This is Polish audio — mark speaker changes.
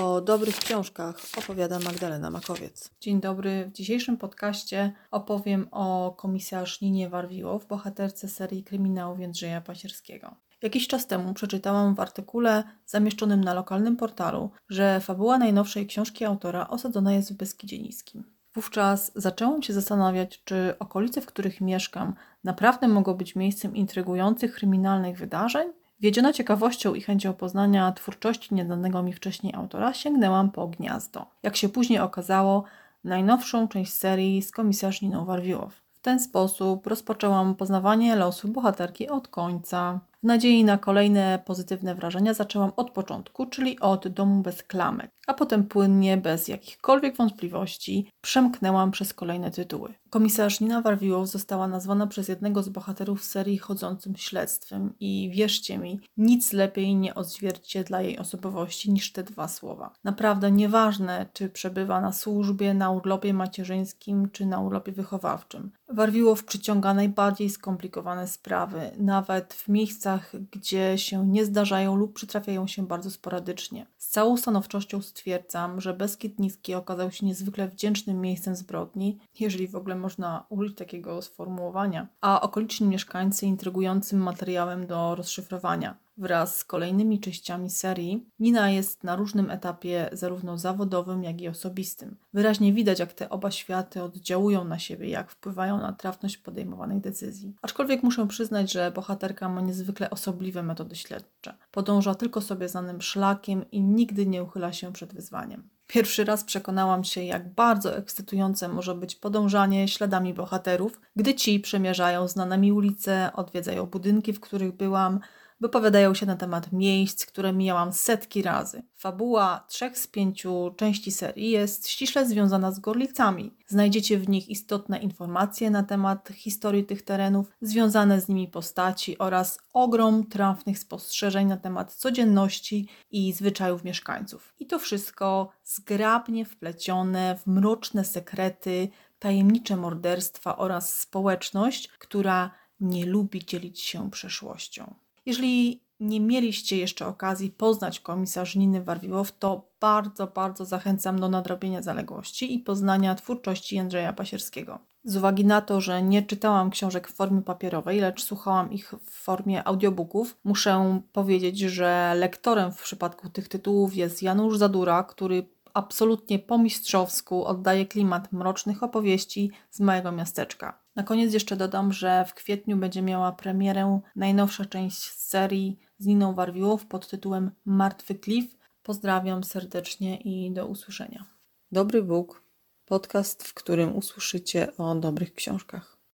Speaker 1: O dobrych książkach opowiada Magdalena Makowiec. Dzień dobry. W dzisiejszym podcaście opowiem o komisarz Ninie Warwiłow, bohaterce serii kryminałów Jędrzeja Pasierskiego. Jakiś czas temu przeczytałam w artykule zamieszczonym na lokalnym portalu, że fabuła najnowszej książki autora osadzona jest w Beskidzie Niskim. Wówczas zaczęłam się zastanawiać, czy okolice, w których mieszkam, naprawdę mogą być miejscem intrygujących kryminalnych wydarzeń? Wiedziona ciekawością i chęcią poznania twórczości niedanego mi wcześniej autora, sięgnęłam po gniazdo. Jak się później okazało, najnowszą część serii z komisarz Niną Warwiłow. W ten sposób rozpoczęłam poznawanie losu bohaterki od końca. W nadziei na kolejne pozytywne wrażenia zaczęłam od początku, czyli od domu bez klamek, a potem płynnie, bez jakichkolwiek wątpliwości, przemknęłam przez kolejne tytuły. Komisarz Nina Warwiłow została nazwana przez jednego z bohaterów serii chodzącym śledztwem i wierzcie mi, nic lepiej nie odzwierciedla jej osobowości niż te dwa słowa. Naprawdę nieważne, czy przebywa na służbie, na urlopie macierzyńskim, czy na urlopie wychowawczym. Warwiłow przyciąga najbardziej skomplikowane sprawy, nawet w miejscach, gdzie się nie zdarzają lub przytrafiają się bardzo sporadycznie. Z całą stanowczością stwierdzam, że Beskid Niski okazał się niezwykle wdzięcznym miejscem zbrodni, jeżeli w ogóle można użyć takiego sformułowania, a okoliczni mieszkańcy intrygującym materiałem do rozszyfrowania. Wraz z kolejnymi częściami serii, Nina jest na różnym etapie, zarówno zawodowym, jak i osobistym. Wyraźnie widać, jak te oba światy oddziałują na siebie, jak wpływają na trafność podejmowanych decyzji. Aczkolwiek muszę przyznać, że bohaterka ma niezwykle osobliwe metody śledcze. Podąża tylko sobie znanym szlakiem i nigdy nie uchyla się przed wyzwaniem. Pierwszy raz przekonałam się, jak bardzo ekscytujące może być podążanie śladami bohaterów, gdy ci przemierzają znane mi ulice, odwiedzają budynki, w których byłam, wypowiadają się na temat miejsc, które mijałam setki razy. Fabuła trzech z pięciu części serii jest ściśle związana z Gorlicami. Znajdziecie w nich istotne informacje na temat historii tych terenów, związane z nimi postaci oraz ogrom trafnych spostrzeżeń na temat codzienności i zwyczajów mieszkańców. I to wszystko zgrabnie wplecione w mroczne sekrety, tajemnicze morderstwa oraz społeczność, która nie lubi dzielić się przeszłością. Jeżeli nie mieliście jeszcze okazji poznać komisarz Niny Warwiłow, to bardzo, bardzo zachęcam do nadrobienia zaległości i poznania twórczości Jędrzeja Pasierskiego. Z uwagi na to, że nie czytałam książek w formie papierowej, lecz słuchałam ich w formie audiobooków, muszę powiedzieć, że lektorem w przypadku tych tytułów jest Janusz Zadura, który absolutnie po mistrzowsku oddaje klimat mrocznych opowieści z małego miasteczka. Na koniec jeszcze dodam, że w kwietniu będzie miała premierę najnowsza część serii z Niną Warwiłow pod tytułem Martwy Klif. Pozdrawiam serdecznie i do usłyszenia. Dobry Bóg, podcast, w którym usłyszycie o dobrych książkach.